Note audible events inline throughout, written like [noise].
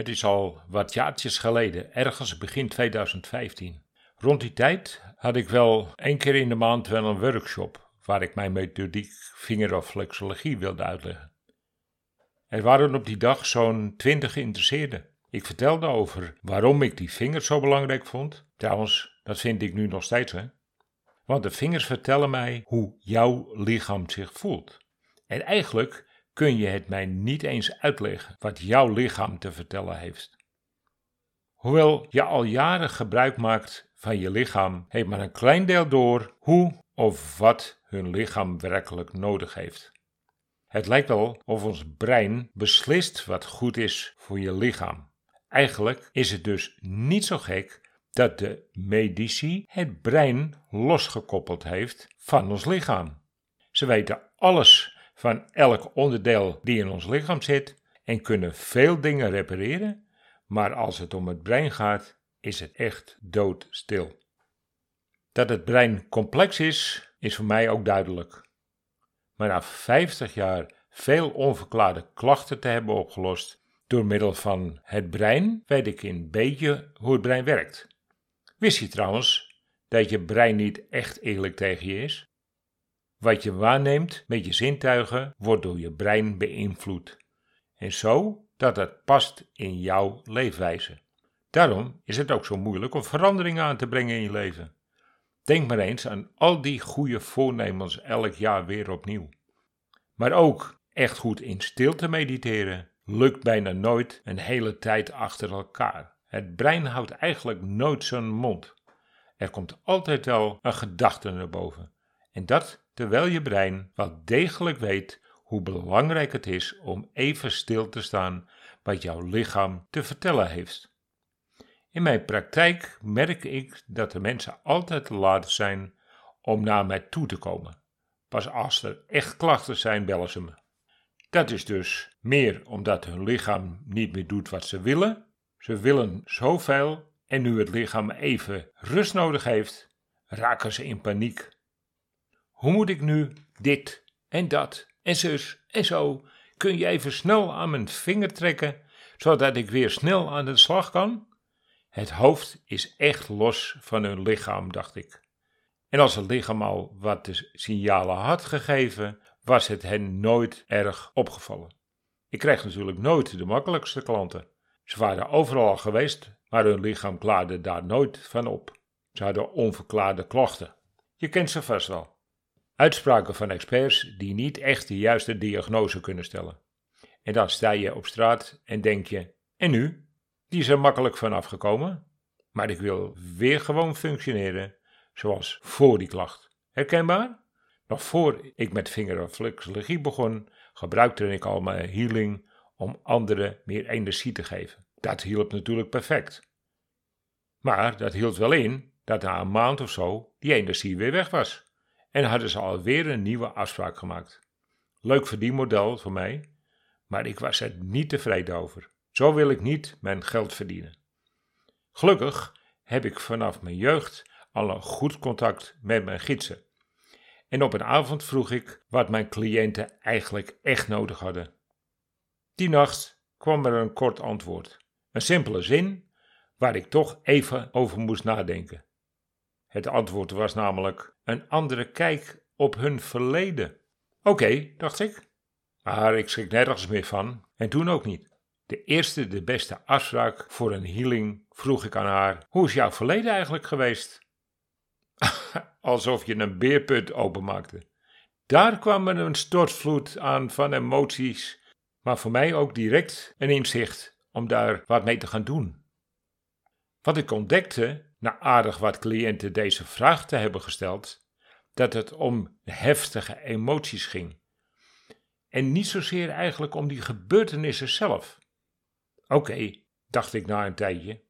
Het is al wat jaartjes geleden, ergens begin 2015. Rond die tijd had ik wel één keer in de maand wel een workshop waar ik mijn methodiek vingeraflexologie wilde uitleggen. Er waren op die dag zo'n twintig geïnteresseerden. Ik vertelde over waarom ik die vingers zo belangrijk vond. Trouwens, dat vind ik nu nog steeds, hè. Want de vingers vertellen mij hoe jouw lichaam zich voelt. En eigenlijk kun je het mij niet eens uitleggen wat jouw lichaam te vertellen heeft. Hoewel je al jaren gebruik maakt van je lichaam, heeft maar een klein deel door hoe of wat hun lichaam werkelijk nodig heeft. Het lijkt wel of ons brein beslist wat goed is voor je lichaam. Eigenlijk is het dus niet zo gek dat de medici het brein losgekoppeld heeft van ons lichaam. Ze weten alles van elk onderdeel die in ons lichaam zit en kunnen veel dingen repareren, maar als het om het brein gaat, is het echt doodstil. Dat het brein complex is, is voor mij ook duidelijk. Maar na 50 jaar veel onverklaarde klachten te hebben opgelost door middel van het brein, weet ik een beetje hoe het brein werkt. Wist je trouwens dat je brein niet echt eerlijk tegen je is? Wat je waarneemt met je zintuigen wordt door je brein beïnvloed. En zo dat het past in jouw leefwijze. Daarom is het ook zo moeilijk om veranderingen aan te brengen in je leven. Denk maar eens aan al die goede voornemens elk jaar weer opnieuw. Maar ook echt goed in stilte mediteren lukt bijna nooit een hele tijd achter elkaar. Het brein houdt eigenlijk nooit zijn mond. Er komt altijd wel een gedachte naar boven. En dat terwijl je brein wel degelijk weet hoe belangrijk het is om even stil te staan wat jouw lichaam te vertellen heeft. In mijn praktijk merk ik dat de mensen altijd te laat zijn om naar mij toe te komen. Pas als er echt klachten zijn, bellen ze me. Dat is dus meer omdat hun lichaam niet meer doet wat ze willen. Ze willen zoveel en nu het lichaam even rust nodig heeft, raken ze in paniek. Hoe moet ik nu dit en dat en zus en zo? Kun je even snel aan mijn vinger trekken, zodat ik weer snel aan de slag kan? Het hoofd is echt los van hun lichaam, dacht ik. En als het lichaam al wat de signalen had gegeven, was het hen nooit erg opgevallen. Ik kreeg natuurlijk nooit de makkelijkste klanten. Ze waren overal al geweest, maar hun lichaam klaarde daar nooit van op. Ze hadden onverklaarde klachten. Je kent ze vast wel. Uitspraken van experts die niet echt de juiste diagnose kunnen stellen. En dan sta je op straat en denk je: en nu? Die is er makkelijk van afgekomen. Maar ik wil weer gewoon functioneren zoals voor die klacht. Herkenbaar? Nog voor ik met vingerreflexologie begon, gebruikte ik al mijn healing om anderen meer energie te geven. Dat hielp natuurlijk perfect. Maar dat hield wel in dat na een maand of zo die energie weer weg was. En hadden ze alweer een nieuwe afspraak gemaakt. Leuk verdienmodel voor mij, maar ik was er niet tevreden over. Zo wil ik niet mijn geld verdienen. Gelukkig heb ik vanaf mijn jeugd al een goed contact met mijn gidsen. En op een avond vroeg ik wat mijn cliënten eigenlijk echt nodig hadden. Die nacht kwam er een kort antwoord. Een simpele zin waar ik toch even over moest nadenken. Het antwoord was namelijk een andere kijk op hun verleden. Oké, dacht ik. Maar ik schrik nergens meer van en toen ook niet. De eerste, de beste afspraak voor een healing vroeg ik aan haar: Hoe is jouw verleden eigenlijk geweest? [laughs] Alsof je een beerput openmaakte. Daar kwam er een stortvloed aan van emoties, maar voor mij ook direct een inzicht om daar wat mee te gaan doen. Wat ik ontdekte, na aardig wat cliënten deze vraag te hebben gesteld, dat het om heftige emoties ging. En niet zozeer eigenlijk om die gebeurtenissen zelf. Oké, dacht ik na een tijdje.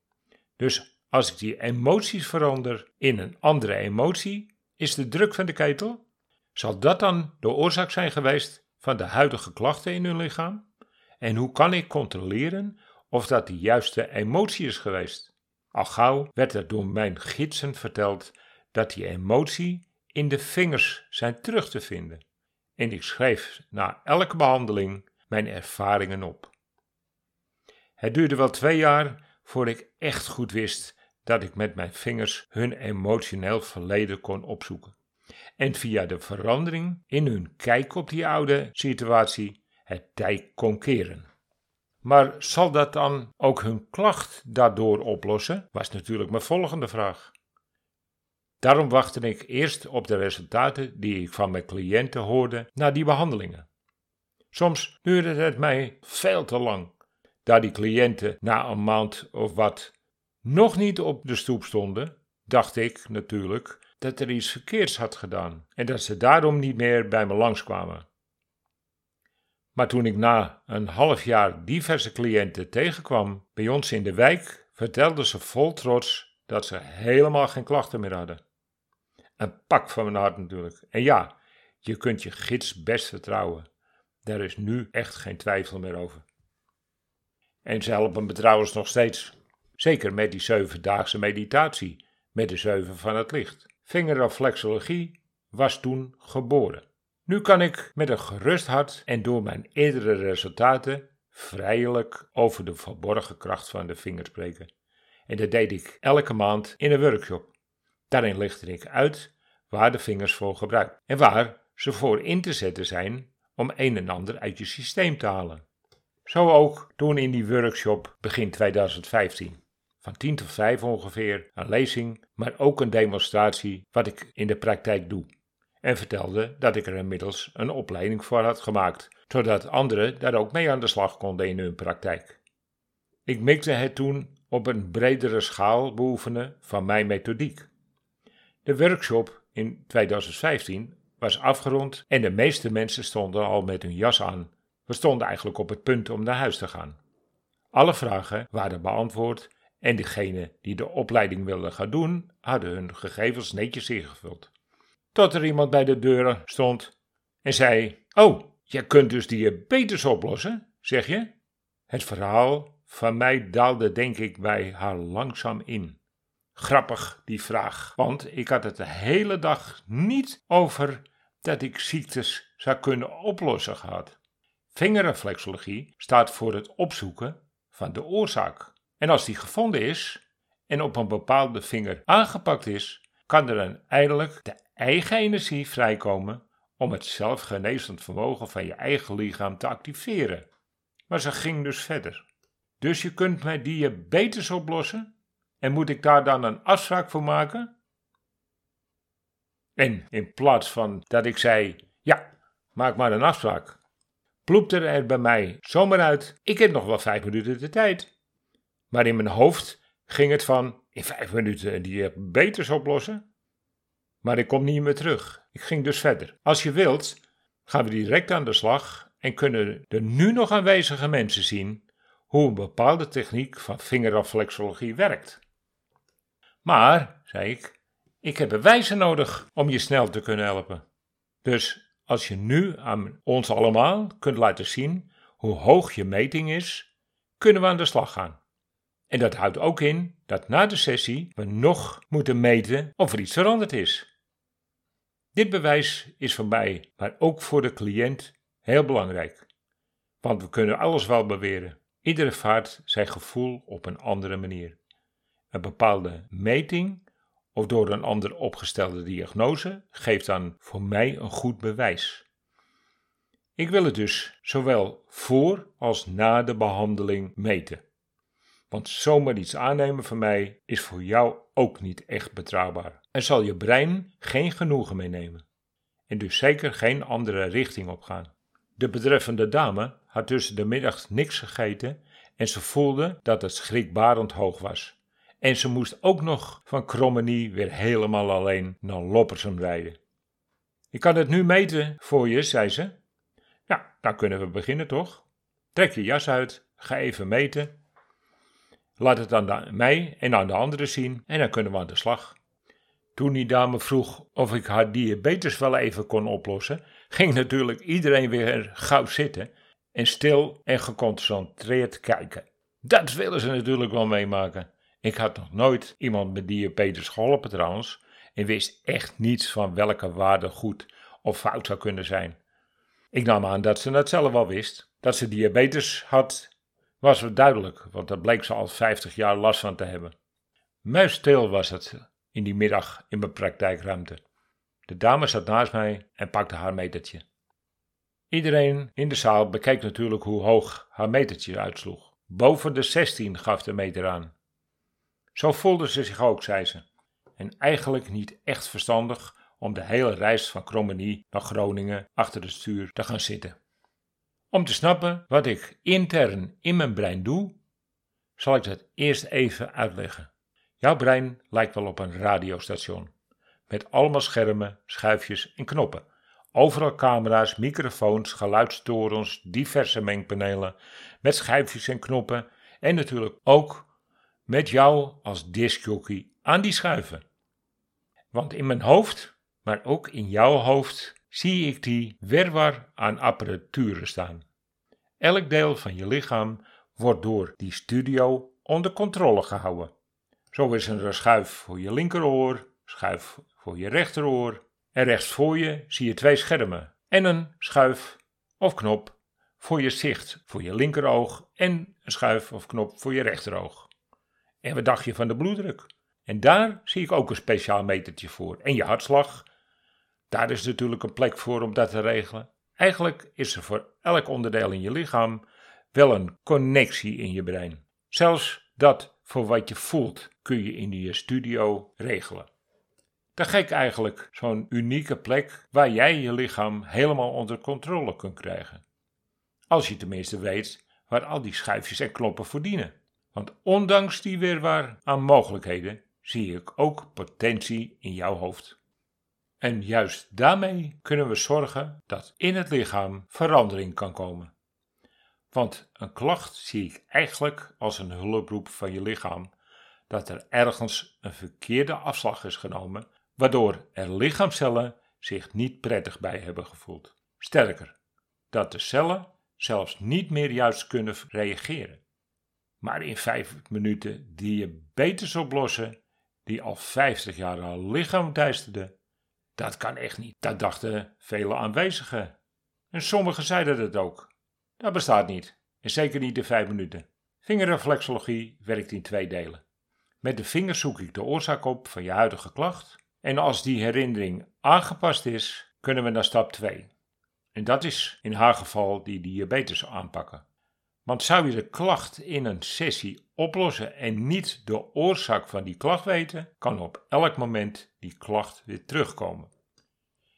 Dus als ik die emoties verander in een andere emotie, is de druk van de ketel? Zal dat dan de oorzaak zijn geweest van de huidige klachten in hun lichaam? En hoe kan ik controleren of dat de juiste emotie is geweest? Al gauw werd er door mijn gidsen verteld dat die emotie in de vingers zijn terug te vinden. En ik schreef na elke behandeling mijn ervaringen op. Het duurde wel twee jaar voor ik echt goed wist dat ik met mijn vingers hun emotioneel verleden kon opzoeken. En via de verandering in hun kijk op die oude situatie het tij kon keren. Maar zal dat dan ook hun klacht daardoor oplossen? Was natuurlijk mijn volgende vraag. Daarom wachtte ik eerst op de resultaten die ik van mijn cliënten hoorde na die behandelingen. Soms duurde het mij veel te lang, daar die cliënten na een maand of wat nog niet op de stoep stonden, dacht ik natuurlijk dat er iets verkeerds had gedaan en dat ze daarom niet meer bij me langskwamen. Maar toen ik na een half jaar diverse cliënten tegenkwam bij ons in de wijk, vertelden ze vol trots dat ze helemaal geen klachten meer hadden. Een pak van mijn hart natuurlijk. En ja, je kunt je gids best vertrouwen. Daar is nu echt geen twijfel meer over. En ze helpen me trouwens nog steeds. Zeker met die zevendaagse meditatie, met de zeven van het licht. Vingeraflexologie was toen geboren. Nu kan ik met een gerust hart en door mijn eerdere resultaten vrijelijk over de verborgen kracht van de vinger spreken. En dat deed ik elke maand in een workshop. Daarin lichtte ik uit waar de vingers voor gebruikt en waar ze voor in te zetten zijn om een en ander uit je systeem te halen. Zo ook toen in die workshop begin 2015. Van 10 tot 5 ongeveer, een lezing, maar ook een demonstratie wat ik in de praktijk doe. En vertelde dat ik er inmiddels een opleiding voor had gemaakt, zodat anderen daar ook mee aan de slag konden in hun praktijk. Ik mikte het toen op een bredere schaal beoefenen van mijn methodiek. De workshop in 2015 was afgerond en de meeste mensen stonden al met hun jas aan. We stonden eigenlijk op het punt om naar huis te gaan. Alle vragen waren beantwoord en degenen die de opleiding wilden gaan doen, hadden hun gegevens netjes ingevuld. Tot er iemand bij de deur stond en zei: Oh, jij kunt dus diabetes oplossen, zeg je? Het verhaal van mij daalde denk ik bij haar langzaam in. Grappig die vraag, want ik had het de hele dag niet over dat ik ziektes zou kunnen oplossen gehad. Vingerreflexologie staat voor het opzoeken van de oorzaak. En als die gevonden is en op een bepaalde vinger aangepakt is, kan er dan eindelijk de eigen energie vrijkomen om het zelfgenezend vermogen van je eigen lichaam te activeren. Maar ze ging dus verder. Dus je kunt met diabetes oplossen? En moet ik daar dan een afspraak voor maken? En in plaats van dat ik zei: Ja, maak maar een afspraak, ploepte er bij mij zomaar uit: Ik heb nog wel vijf minuten de tijd. Maar in mijn hoofd ging het van: In vijf minuten diabetes oplossen? Maar ik kom niet meer terug. Ik ging dus verder. Als je wilt, gaan we direct aan de slag en kunnen de nu nog aanwezige mensen zien hoe een bepaalde techniek van vingeraflexologie werkt. Maar, zei ik, ik heb bewijzen nodig om je snel te kunnen helpen. Dus als je nu aan ons allemaal kunt laten zien hoe hoog je meting is, kunnen we aan de slag gaan. En dat houdt ook in dat na de sessie we nog moeten meten of er iets veranderd is. Dit bewijs is voor mij, maar ook voor de cliënt, heel belangrijk. Want we kunnen alles wel beweren. Iedere vaart zijn gevoel op een andere manier. Een bepaalde meting of door een ander opgestelde diagnose geeft dan voor mij een goed bewijs. Ik wil het dus zowel voor als na de behandeling meten. Want zomaar iets aannemen van mij is voor jou ook niet echt betrouwbaar. En zal je brein geen genoegen meenemen. En dus zeker geen andere richting op gaan. De betreffende dame had tussen de middag niks gegeten en ze voelde dat het schrikbarend hoog was. En ze moest ook nog van Krommenie weer helemaal alleen naar Loppersum rijden. Ik kan het nu meten voor je, zei ze. Ja, dan kunnen we beginnen toch? Trek je jas uit, ga even meten. Laat het aan mij en aan de anderen zien en dan kunnen we aan de slag. Toen die dame vroeg of ik haar diabetes wel even kon oplossen, ging natuurlijk iedereen weer gauw zitten en stil en geconcentreerd kijken. Dat willen ze natuurlijk wel meemaken. Ik had nog nooit iemand met diabetes geholpen trouwens en wist echt niets van welke waarde goed of fout zou kunnen zijn. Ik nam aan dat ze dat zelf wel wist, dat ze diabetes had, was het duidelijk, want daar bleek ze al 50 jaar last van te hebben. Muisstil was het in die middag in mijn praktijkruimte. De dame zat naast mij en pakte haar metertje. Iedereen in de zaal bekeek natuurlijk hoe hoog haar metertje uitsloeg. Boven de 16 gaf de meter aan. Zo voelde ze zich ook, zei ze. En eigenlijk niet echt verstandig om de hele reis van Krommenie naar Groningen achter het stuur te gaan zitten. Om te snappen wat ik intern in mijn brein doe, zal ik dat eerst even uitleggen. Jouw brein lijkt wel op een radiostation, met allemaal schermen, schuifjes en knoppen. Overal camera's, microfoons, geluidstorens, diverse mengpanelen, met schijfjes en knoppen en natuurlijk ook met jou als discjockey aan die schuiven. Want in mijn hoofd, maar ook in jouw hoofd, zie ik die werwar aan apparaturen staan. Elk deel van je lichaam wordt door die studio onder controle gehouden. Zo is er een schuif voor je linkeroor, schuif voor je rechteroor en rechts voor je zie je twee schermen en een schuif of knop voor je zicht voor je linkeroog en een schuif of knop voor je rechteroog. En wat dacht je van de bloeddruk? En daar zie ik ook een speciaal metertje voor. En je hartslag, daar is natuurlijk een plek voor om dat te regelen. Eigenlijk is er voor elk onderdeel in je lichaam wel een connectie in je brein. Zelfs dat voor wat je voelt kun je in je studio regelen. Te gek eigenlijk, zo'n unieke plek waar jij je lichaam helemaal onder controle kunt krijgen. Als je tenminste weet waar al die schuifjes en knoppen voor dienen. Want ondanks die weerwaar aan mogelijkheden zie ik ook potentie in jouw hoofd. En juist daarmee kunnen we zorgen dat in het lichaam verandering kan komen. Want een klacht zie ik eigenlijk als een hulproep van je lichaam dat er ergens een verkeerde afslag is genomen, waardoor er lichaamcellen zich niet prettig bij hebben gevoeld. Sterker, dat de cellen zelfs niet meer juist kunnen reageren. Maar in vijf minuten diabetes oplossen, die al 50 jaar al lichaam teisterde, dat kan echt niet. Dat dachten vele aanwezigen. En sommigen zeiden het ook. Dat bestaat niet. En zeker niet in vijf minuten. Vingerreflexologie werkt in twee delen. Met de vinger zoek ik de oorzaak op van je huidige klacht. En als die herinnering aangepast is, kunnen we naar stap 2. En dat is in haar geval die diabetes aanpakken. Want zou je de klacht in een sessie oplossen en niet de oorzaak van die klacht weten, kan op elk moment die klacht weer terugkomen.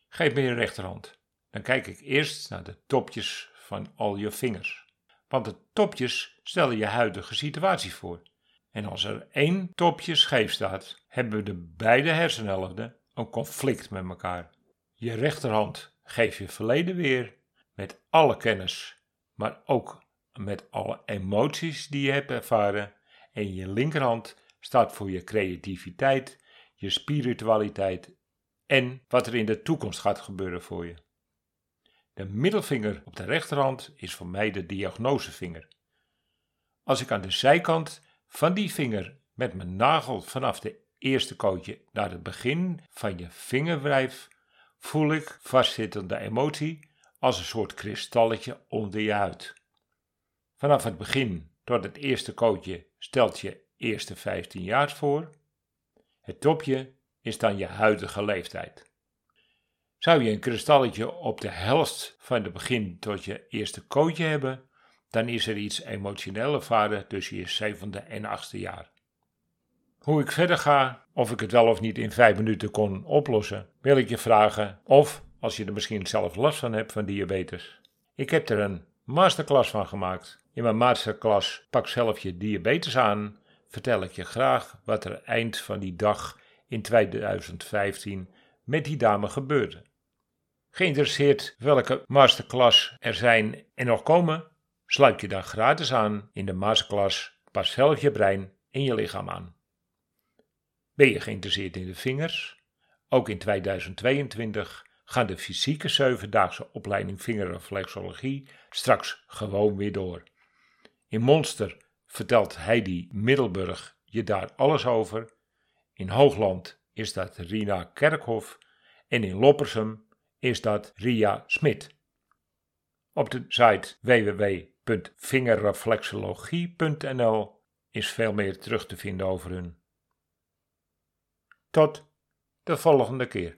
Geef me je rechterhand. Dan kijk ik eerst naar de topjes van al je vingers. Want de topjes stellen je huidige situatie voor. En als er één topje scheef staat, hebben de beide hersenhelften een conflict met elkaar. Je rechterhand geeft je verleden weer met alle kennis, maar ook met alle emoties die je hebt ervaren. En je linkerhand staat voor je creativiteit, je spiritualiteit en wat er in de toekomst gaat gebeuren voor je. De middelvinger op de rechterhand is voor mij de diagnosevinger. Als ik aan de zijkant van die vinger met mijn nagel vanaf de eerste kootje naar het begin van je vinger wrijf, voel ik vastzittende emotie als een soort kristalletje onder je huid. Vanaf het begin tot het eerste kootje stelt je eerste 15 jaar voor. Het topje is dan je huidige leeftijd. Zou je een kristalletje op de helft van het begin tot je eerste kootje hebben, dan is er iets emotioneel ervaren tussen je zevende en achtste jaar. Hoe ik verder ga, of ik het wel of niet in vijf minuten kon oplossen, wil ik je vragen of, als je er misschien zelf last van hebt van diabetes. Ik heb er een masterclass van gemaakt. In mijn masterclass Pak zelf je diabetes aan, vertel ik je graag wat er eind van die dag in 2015 met die dame gebeurde. Geïnteresseerd welke masterclass er zijn en nog komen? Sluit je dan gratis aan in de masterclass Pas zelf je brein in je lichaam aan. Ben je geïnteresseerd in de vingers? Ook in 2022 gaan de fysieke zevendaagse opleiding vingerreflexologie straks gewoon weer door. In Monster vertelt Heidi Middelburg je daar alles over. In Hoogland is dat Rina Kerkhoff en in Loppersum is dat Ria Smit. Op de site www www.vingerreflexologie.nl is veel meer terug te vinden over hun. Tot de volgende keer.